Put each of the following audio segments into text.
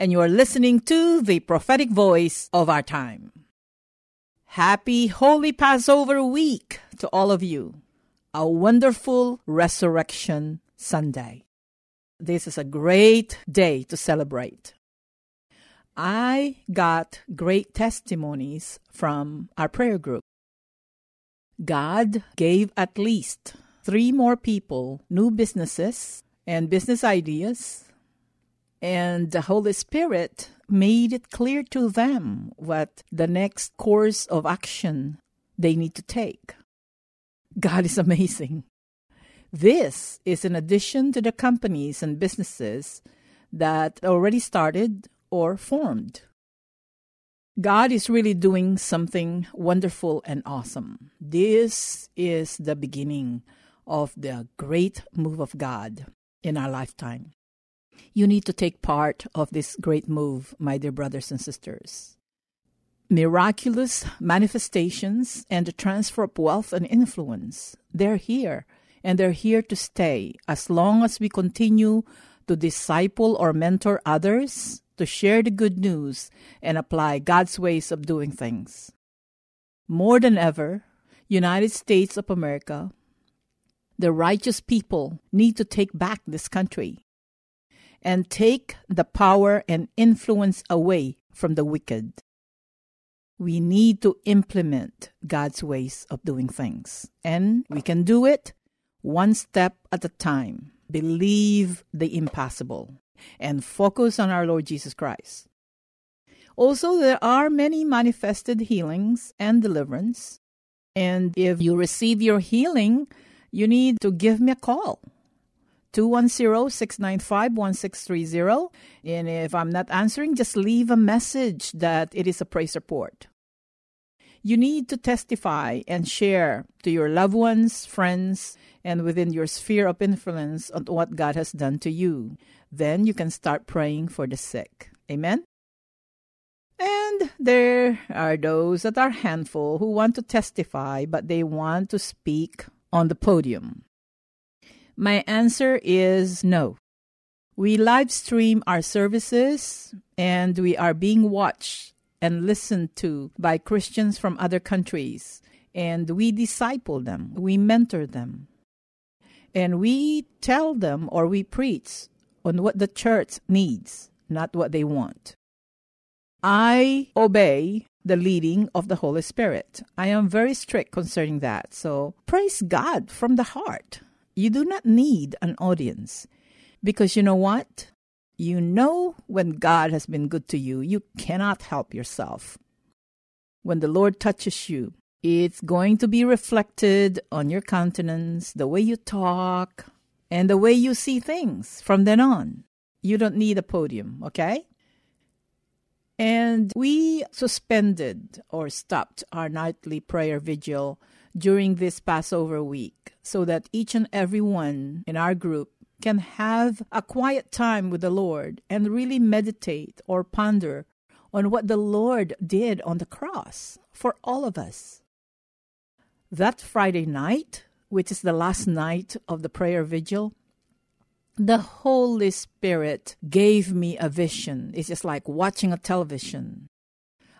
and you are listening to the prophetic voice of our time. Happy Holy Passover week to all of you. A wonderful Resurrection Sunday. This is a great day to celebrate. I got great testimonies from our prayer group. God gave at least three more people new businesses and business ideas and the Holy Spirit made it clear to them what the next course of action they need to take. God is amazing. This is in addition to the companies and businesses that already started or formed. God is really doing something wonderful and awesome. This is the beginning of the great move of God in our lifetime. You need to take part of this great move, my dear brothers and sisters. Miraculous manifestations and the transfer of wealth and influence, they're here, and they're here to stay as long as we continue to disciple or mentor others, to share the good news, and apply God's ways of doing things. More than ever, United States of America, the righteous people need to take back this country and take the power and influence away from the wicked. We need to implement God's ways of doing things, and we can do it one step at a time. Believe the impossible and focus on our Lord Jesus Christ. Also, there are many manifested healings and deliverance. And if you receive your healing, you need to give me a call 210-695-1630. And if I'm not answering, just leave a message that it is a praise report. You need to testify and share to your loved ones, friends, and within your sphere of influence on what God has done to you. Then you can start praying for the sick. Amen? And there are those that are handful who want to testify, but they want to speak on the podium. My answer is no. We live stream our services and we are being watched and listened to by Christians from other countries. And we disciple them, we mentor them. And we tell them or we preach on what the church needs, not what they want. I obey the leading of the Holy Spirit. I am very strict concerning that. So praise God from the heart. You do not need an audience because you know what? You know when God has been good to you, you cannot help yourself. When the Lord touches you, it's going to be reflected on your countenance, the way you talk, and the way you see things from then on. You don't need a podium, okay? And we suspended or stopped our nightly prayer vigil during this Passover week so that each and every one in our group can have a quiet time with the Lord and really meditate or ponder on what the Lord did on the cross for all of us. That Friday night, which is the last night of the prayer vigil, the Holy Spirit gave me a vision. It's just like watching a television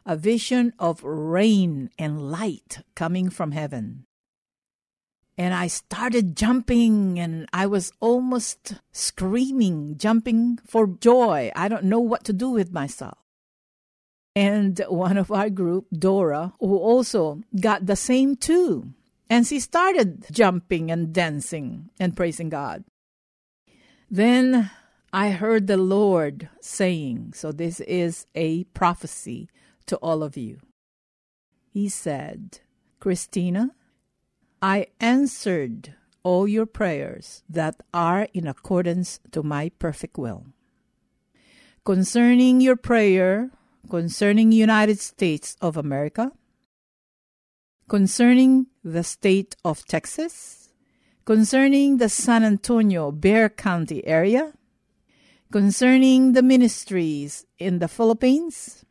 a vision of rain and light coming from heaven. And I started jumping and I was almost screaming, jumping for joy. I don't know what to do with myself. And one of our group, Dora, who also got the same too. And she started jumping and dancing and praising God. Then I heard the Lord saying, so this is a prophecy to all of you. He said, Christina, I answered all your prayers that are in accordance to my perfect will. concerning your prayer concerning United States of America, concerning the state of Texas, concerning the San Antonio Bexar County area, concerning the ministries in the Philippines.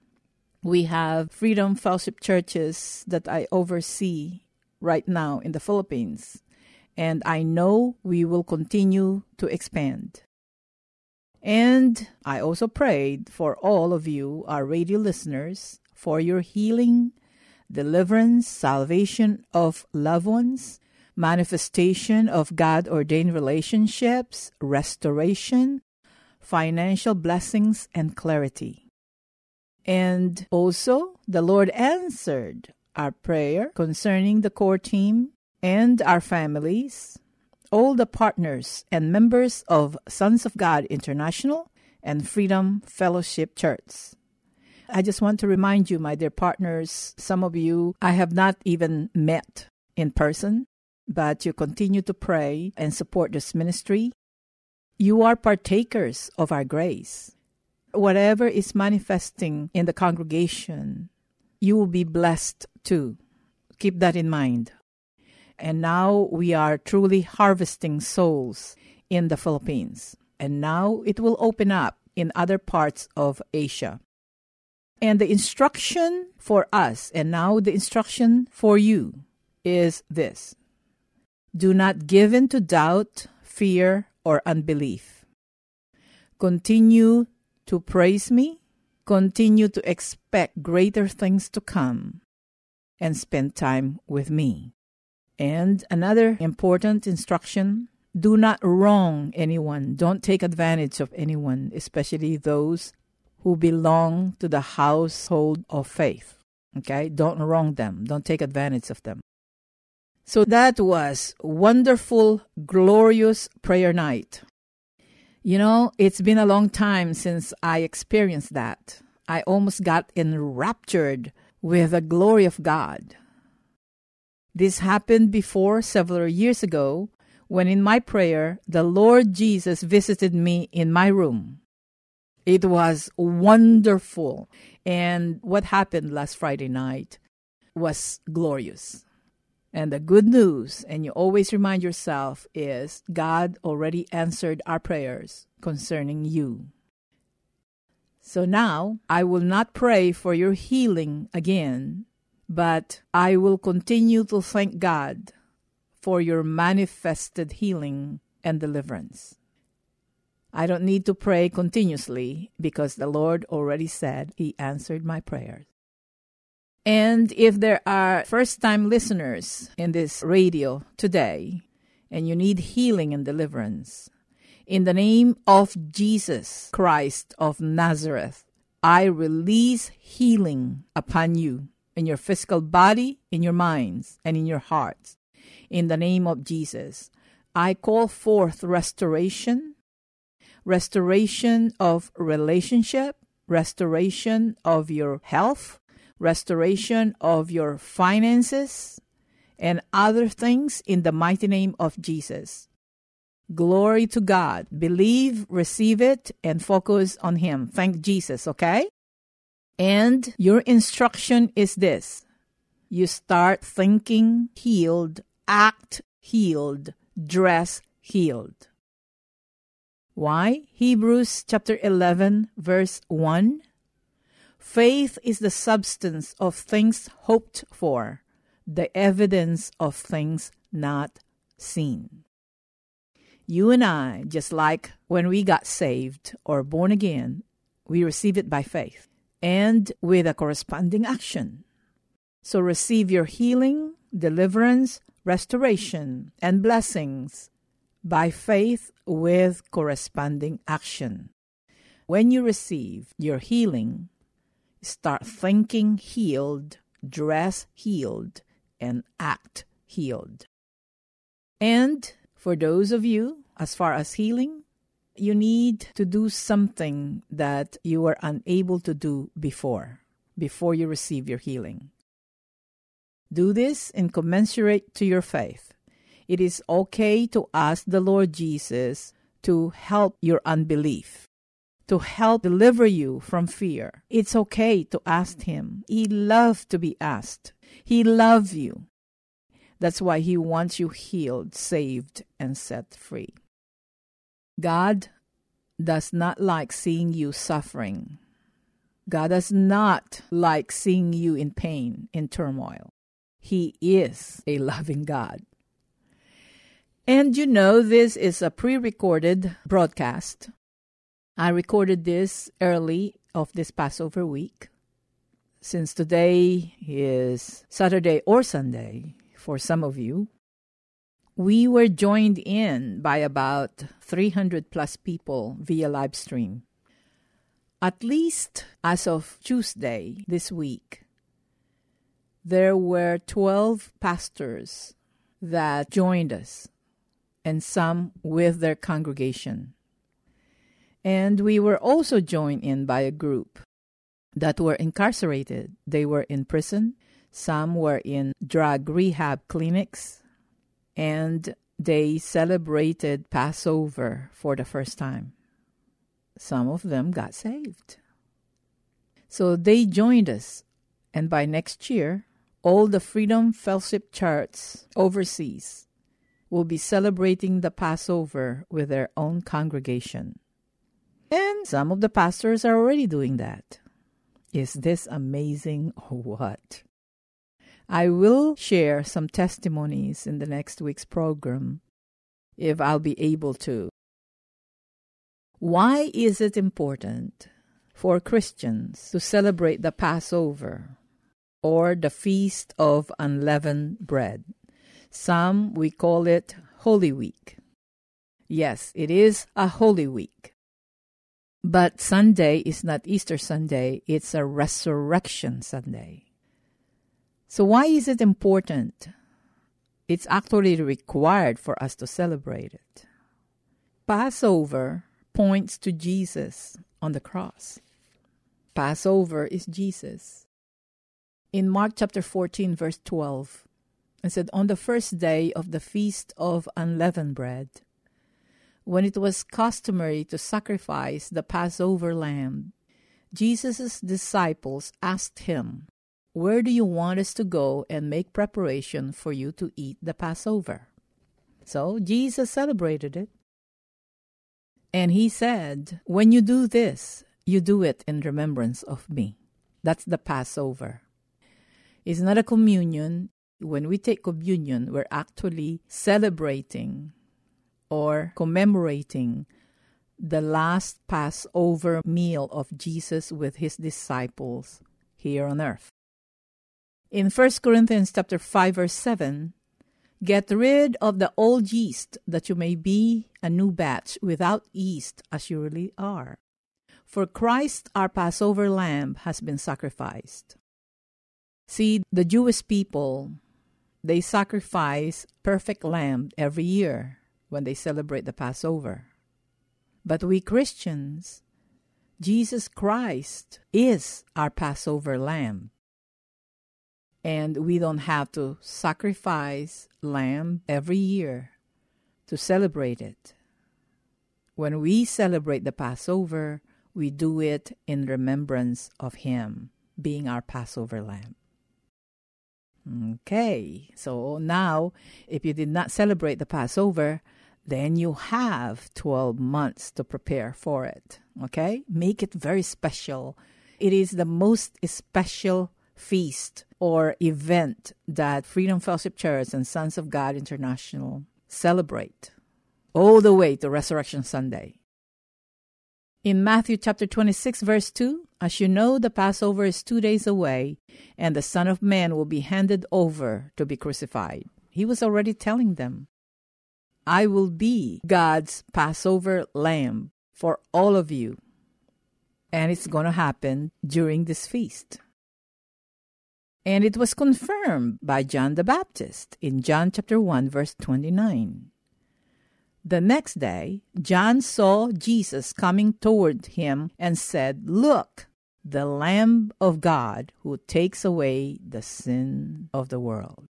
We have Freedom Fellowship churches that I oversee right now in the Philippines, and I know we will continue to expand. And I also prayed for all of you, our radio listeners, for your healing, deliverance, salvation of loved ones, manifestation of God ordained relationships, restoration, financial blessings, and clarity. And also, the Lord answered our prayer concerning the core team and our families all the partners and members of Sons of God International and Freedom Fellowship Church. I just want to remind you, my dear partners, some of you I have not even met in person, but you continue to pray and support this ministry. You are partakers of our grace. Whatever is manifesting in the congregation, you will be blessed too. Keep that in mind and now we are truly harvesting souls in the Philippines. And now it will open up in other parts of Asia. And the instruction for us, and now the instruction for you, is this Do not give in to doubt, fear, or unbelief. Continue to praise me, continue to expect greater things to come, and spend time with me. And another important instruction do not wrong anyone. Don't take advantage of anyone, especially those who belong to the household of faith. Okay? Don't wrong them. Don't take advantage of them. So that was wonderful, glorious prayer night. You know, it's been a long time since I experienced that. I almost got enraptured with the glory of God. This happened before several years ago when in my prayer the Lord Jesus visited me in my room. It was wonderful. And what happened last Friday night was glorious. And the good news, and you always remind yourself, is God already answered our prayers concerning you. So now I will not pray for your healing again but I will continue to thank God for your manifested healing and deliverance. I don't need to pray continuously because the Lord already said He answered my prayers. And if there are first time listeners in this radio today and you need healing and deliverance, in the name of Jesus Christ of Nazareth, I release healing upon you in your physical body, in your minds, and in your hearts. In the name of Jesus, I call forth restoration, restoration of relationship, restoration of your health, restoration of your finances, and other things in the mighty name of Jesus. Glory to God. Believe, receive it, and focus on Him. Thank Jesus, okay? And your instruction is this you start thinking healed, act healed, dress healed. Why? Hebrews chapter 11, verse 1. Faith is the substance of things hoped for, the evidence of things not seen. You and I, just like when we got saved or born again, we receive it by faith and with a corresponding action. So receive your healing, deliverance, restoration, and blessings by faith with corresponding action. When you receive your healing, start thinking healed, dress healed, and act healed. And for those of you, as far as healing, you need to do something that you were unable to do before, before you receive your healing. Do this in commensurate to your faith. It is okay to ask the Lord Jesus to help your unbelief, to help deliver you from fear. It's okay to ask Him. He loves to be asked. He loves you. That's why He wants you healed, saved, and set free. God does not like seeing you suffering. God does not like seeing you in pain, in turmoil. He is a loving God. And you know, this is a pre recorded broadcast. I recorded this early of this Passover week. Since today is Saturday or Sunday for some of you, we were joined in by about 300 plus people via live stream. At least as of Tuesday this week, there were 12 pastors that joined us and some with their congregation. And we were also joined in by a group that were incarcerated. They were in prison, some were in drug rehab clinics, and they celebrated Passover for the first time. Some of them got saved. So they joined us, and by next year, all the Freedom Fellowship Church overseas will be celebrating the Passover with their own congregation. And some of the pastors are already doing that. Is this amazing or what? I will share some testimonies in the next week's program if I'll be able to. Why is it important for Christians to celebrate the Passover or the Feast of Unleavened Bread? Some we call it Holy Week. Yes, it is a Holy Week. But Sunday is not Easter Sunday, it's a Resurrection Sunday. So, why is it important? It's actually required for us to celebrate it. Passover points to Jesus on the cross. Passover is Jesus. In Mark chapter 14, verse 12, it said, On the first day of the feast of unleavened bread, when it was customary to sacrifice the Passover lamb, Jesus' disciples asked him, Where do you want us to go and make preparation for you to eat the Passover? So Jesus celebrated it. And he said, When you do this, you do it in remembrance of me. That's the Passover. It's not a communion, when we take communion, we're actually celebrating or commemorating the last Passover meal of Jesus with his disciples here on earth. In 1 Corinthians chapter 5 verse 7, get rid of the old yeast that you may be a new batch without yeast as you really are. For Christ our Passover lamb has been sacrificed. See, the Jewish people they sacrifice perfect lamb every year when they celebrate the Passover. But we Christians, Jesus Christ is our Passover lamb. And we don't have to sacrifice lamb every year to celebrate it. When we celebrate the Passover, we do it in remembrance of Him being our Passover lamb. Okay, so now if you did not celebrate the Passover, then you have 12 months to prepare for it. Okay, make it very special. It is the most special feast or event that Freedom Fellowship Church and Sons of God International celebrate all the way to Resurrection Sunday. In Matthew chapter 26, verse 2, as you know, the Passover is two days away, and the Son of Man will be handed over to be crucified. He was already telling them, I will be God's Passover lamb for all of you. And it's going to happen during this feast. And it was confirmed by John the Baptist in John chapter 1 verse 29. The next day, John saw Jesus coming toward him and said, Look, the Lamb of God who takes away the sin of the world.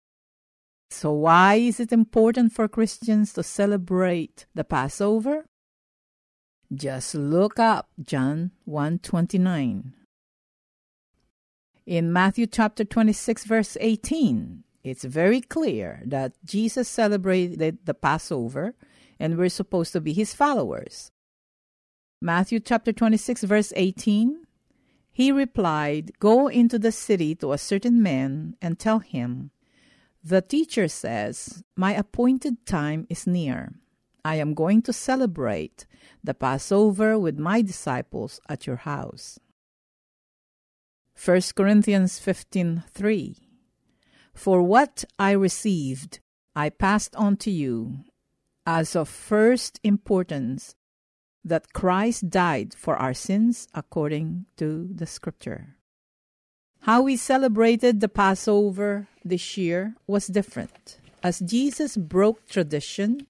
So, why is it important for Christians to celebrate the Passover? Just look up John 129. In Matthew chapter 26 verse 18, it's very clear that Jesus celebrated the Passover and we're supposed to be his followers. Matthew chapter 26 verse 18 He replied, Go into the city to a certain man and tell him, The teacher says, My appointed time is near. I am going to celebrate the Passover with my disciples at your house. 1 Corinthians 15:3 For what I received I passed on to you as of first importance that Christ died for our sins according to the scripture. How we celebrated the Passover this year was different. As Jesus broke tradition,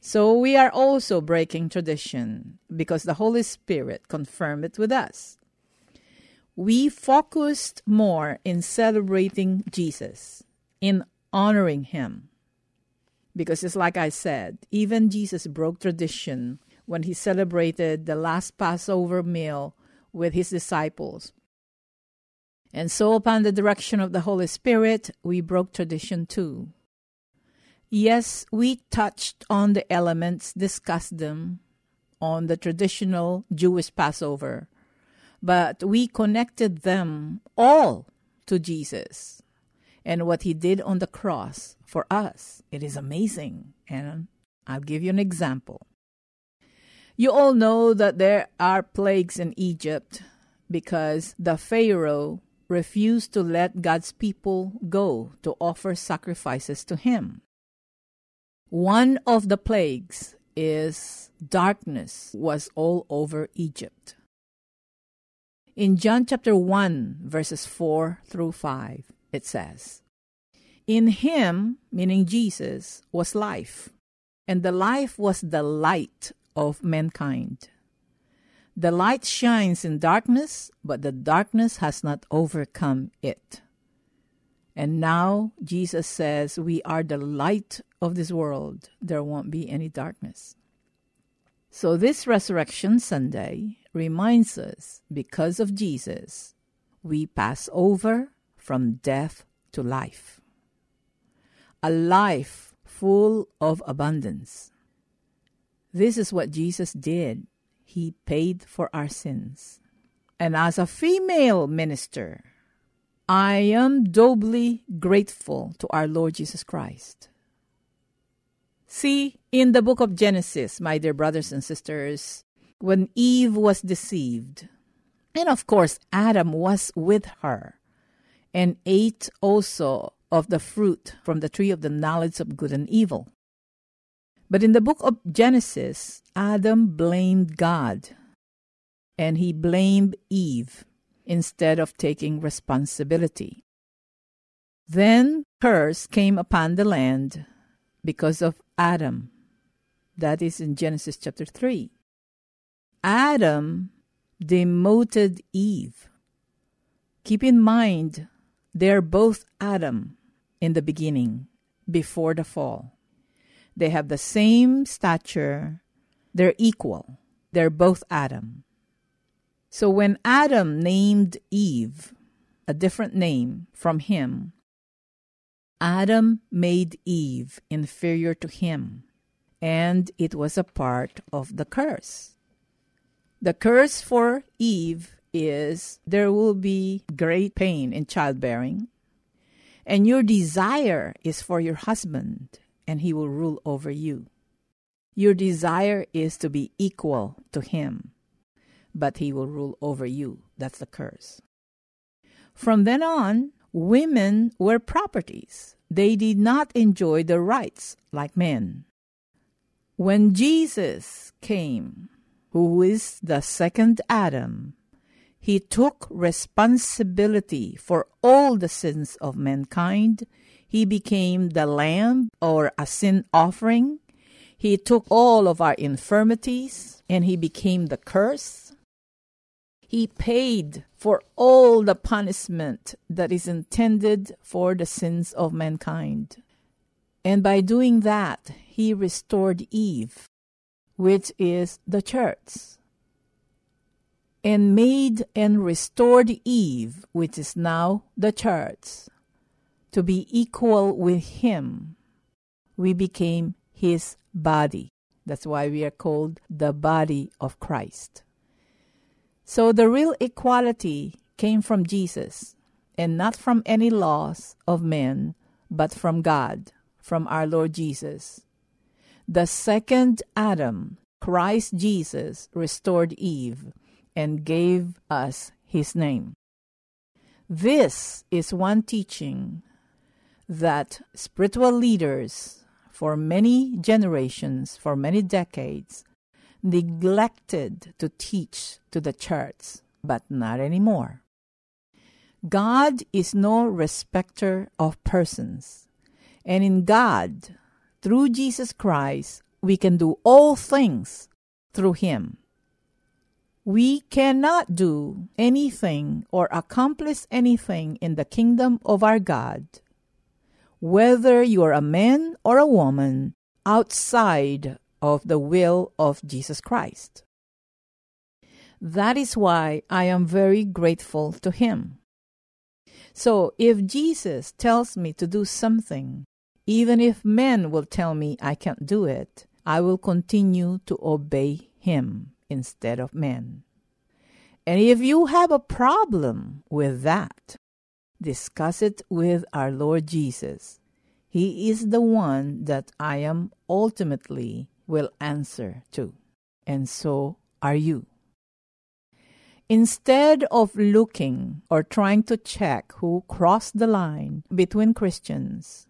so we are also breaking tradition because the Holy Spirit confirmed it with us. We focused more in celebrating Jesus, in honoring him. Because it's like I said, even Jesus broke tradition when he celebrated the last Passover meal with his disciples. And so, upon the direction of the Holy Spirit, we broke tradition too. Yes, we touched on the elements, discussed them on the traditional Jewish Passover, but we connected them all to Jesus and what he did on the cross for us. It is amazing. And I'll give you an example. You all know that there are plagues in Egypt because the Pharaoh refused to let God's people go to offer sacrifices to him. One of the plagues is darkness was all over Egypt. In John chapter 1, verses 4 through 5, it says, In him, meaning Jesus, was life, and the life was the light of mankind. The light shines in darkness, but the darkness has not overcome it. And now Jesus says, We are the light of this world. There won't be any darkness. So, this Resurrection Sunday reminds us because of Jesus, we pass over from death to life. A life full of abundance. This is what Jesus did. He paid for our sins. And as a female minister, I am doubly grateful to our Lord Jesus Christ. See, in the book of Genesis, my dear brothers and sisters, when Eve was deceived, and of course Adam was with her, and ate also of the fruit from the tree of the knowledge of good and evil. But in the book of Genesis, Adam blamed God and he blamed Eve instead of taking responsibility. Then curse came upon the land because of Adam. That is in Genesis chapter 3. Adam demoted Eve. Keep in mind, they're both Adam in the beginning, before the fall. They have the same stature. They're equal. They're both Adam. So when Adam named Eve a different name from him, Adam made Eve inferior to him, and it was a part of the curse. The curse for Eve is there will be great pain in childbearing, and your desire is for your husband and he will rule over you. Your desire is to be equal to him, but he will rule over you. That's the curse. From then on, women were properties. They did not enjoy the rights like men. When Jesus came, who is the second Adam, he took responsibility for all the sins of mankind he became the lamb or a sin offering. He took all of our infirmities and he became the curse. He paid for all the punishment that is intended for the sins of mankind. And by doing that, he restored Eve which is the church, and made and restored Eve, which is now the church, to be equal with him. We became his body. That's why we are called the body of Christ. So the real equality came from Jesus and not from any laws of men, but from God, from our Lord Jesus. The second Adam, Christ Jesus, restored Eve and gave us his name. This is one teaching that spiritual leaders for many generations, for many decades, neglected to teach to the church, but not anymore. God is no respecter of persons. And in God, through Jesus Christ, we can do all things through Him. We cannot do anything or accomplish anything in the kingdom of our God, whether you are a man or a woman, outside of the will of Jesus Christ. That is why I am very grateful to Him. So, if Jesus tells me to do something, even if men will tell me I can't do it, I will continue to obey Him instead of men. And if you have a problem with that, discuss it with our Lord Jesus. He is the one that I am ultimately will answer to. And so are you. Instead of looking or trying to check who crossed the line between Christians,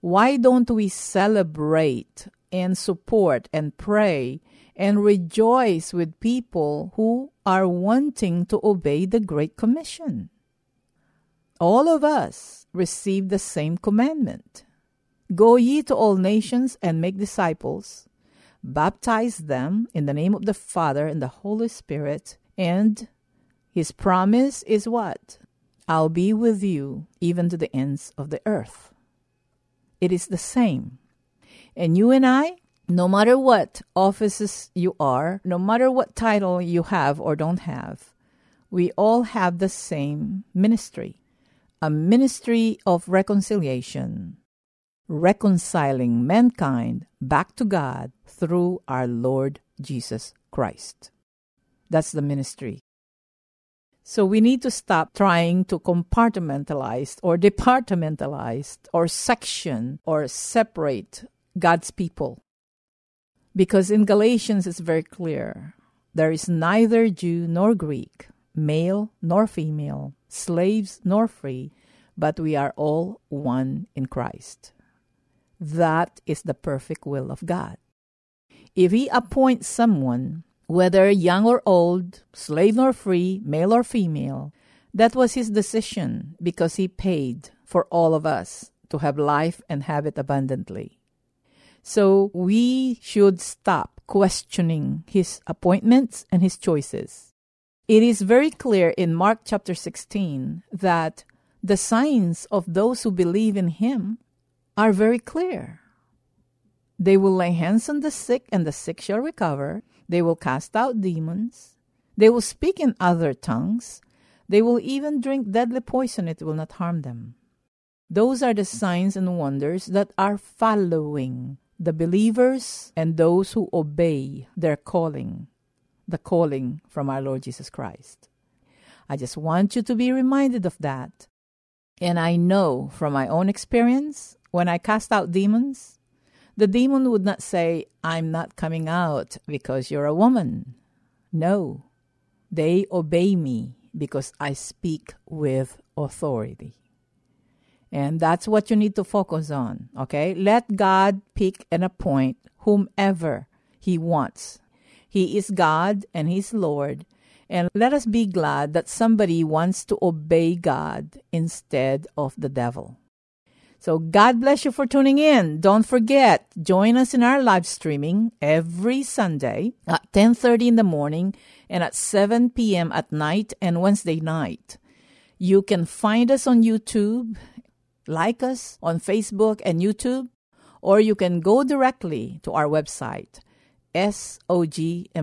why don't we celebrate and support and pray and rejoice with people who are wanting to obey the Great Commission? All of us receive the same commandment Go ye to all nations and make disciples, baptize them in the name of the Father and the Holy Spirit, and his promise is what? I'll be with you even to the ends of the earth. It is the same. And you and I, no matter what offices you are, no matter what title you have or don't have, we all have the same ministry a ministry of reconciliation, reconciling mankind back to God through our Lord Jesus Christ. That's the ministry. So we need to stop trying to compartmentalize or departmentalize or section or separate God's people. Because in Galatians it's very clear there is neither Jew nor Greek, male nor female, slaves nor free, but we are all one in Christ. That is the perfect will of God. If He appoints someone whether young or old, slave nor free, male or female. That was his decision because he paid for all of us to have life and have it abundantly. So we should stop questioning his appointments and his choices. It is very clear in Mark chapter 16 that the signs of those who believe in him are very clear. They will lay hands on the sick, and the sick shall recover. They will cast out demons. They will speak in other tongues. They will even drink deadly poison, it will not harm them. Those are the signs and wonders that are following the believers and those who obey their calling, the calling from our Lord Jesus Christ. I just want you to be reminded of that. And I know from my own experience, when I cast out demons, the demon would not say, I'm not coming out because you're a woman. No, they obey me because I speak with authority. And that's what you need to focus on, okay? Let God pick and appoint whomever He wants. He is God and He's Lord. And let us be glad that somebody wants to obey God instead of the devil. So God bless you for tuning in. Don't forget, join us in our live streaming every Sunday at 10:30 in the morning and at 7 p.m. at night and Wednesday night. You can find us on YouTube, like us on Facebook and YouTube, or you can go directly to our website sogmi.org.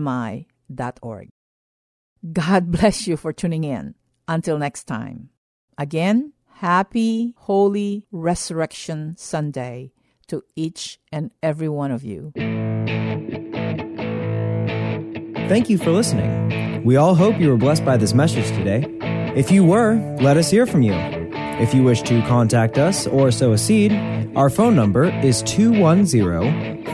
God bless you for tuning in. Until next time. Again, happy, holy Resurrection Sunday to each and every one of you. Thank you for listening. We all hope you were blessed by this message today. If you were, let us hear from you. If you wish to contact us or sow a seed, our phone number is 210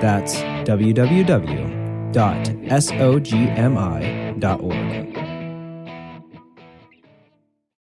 That's www.sogmi.org.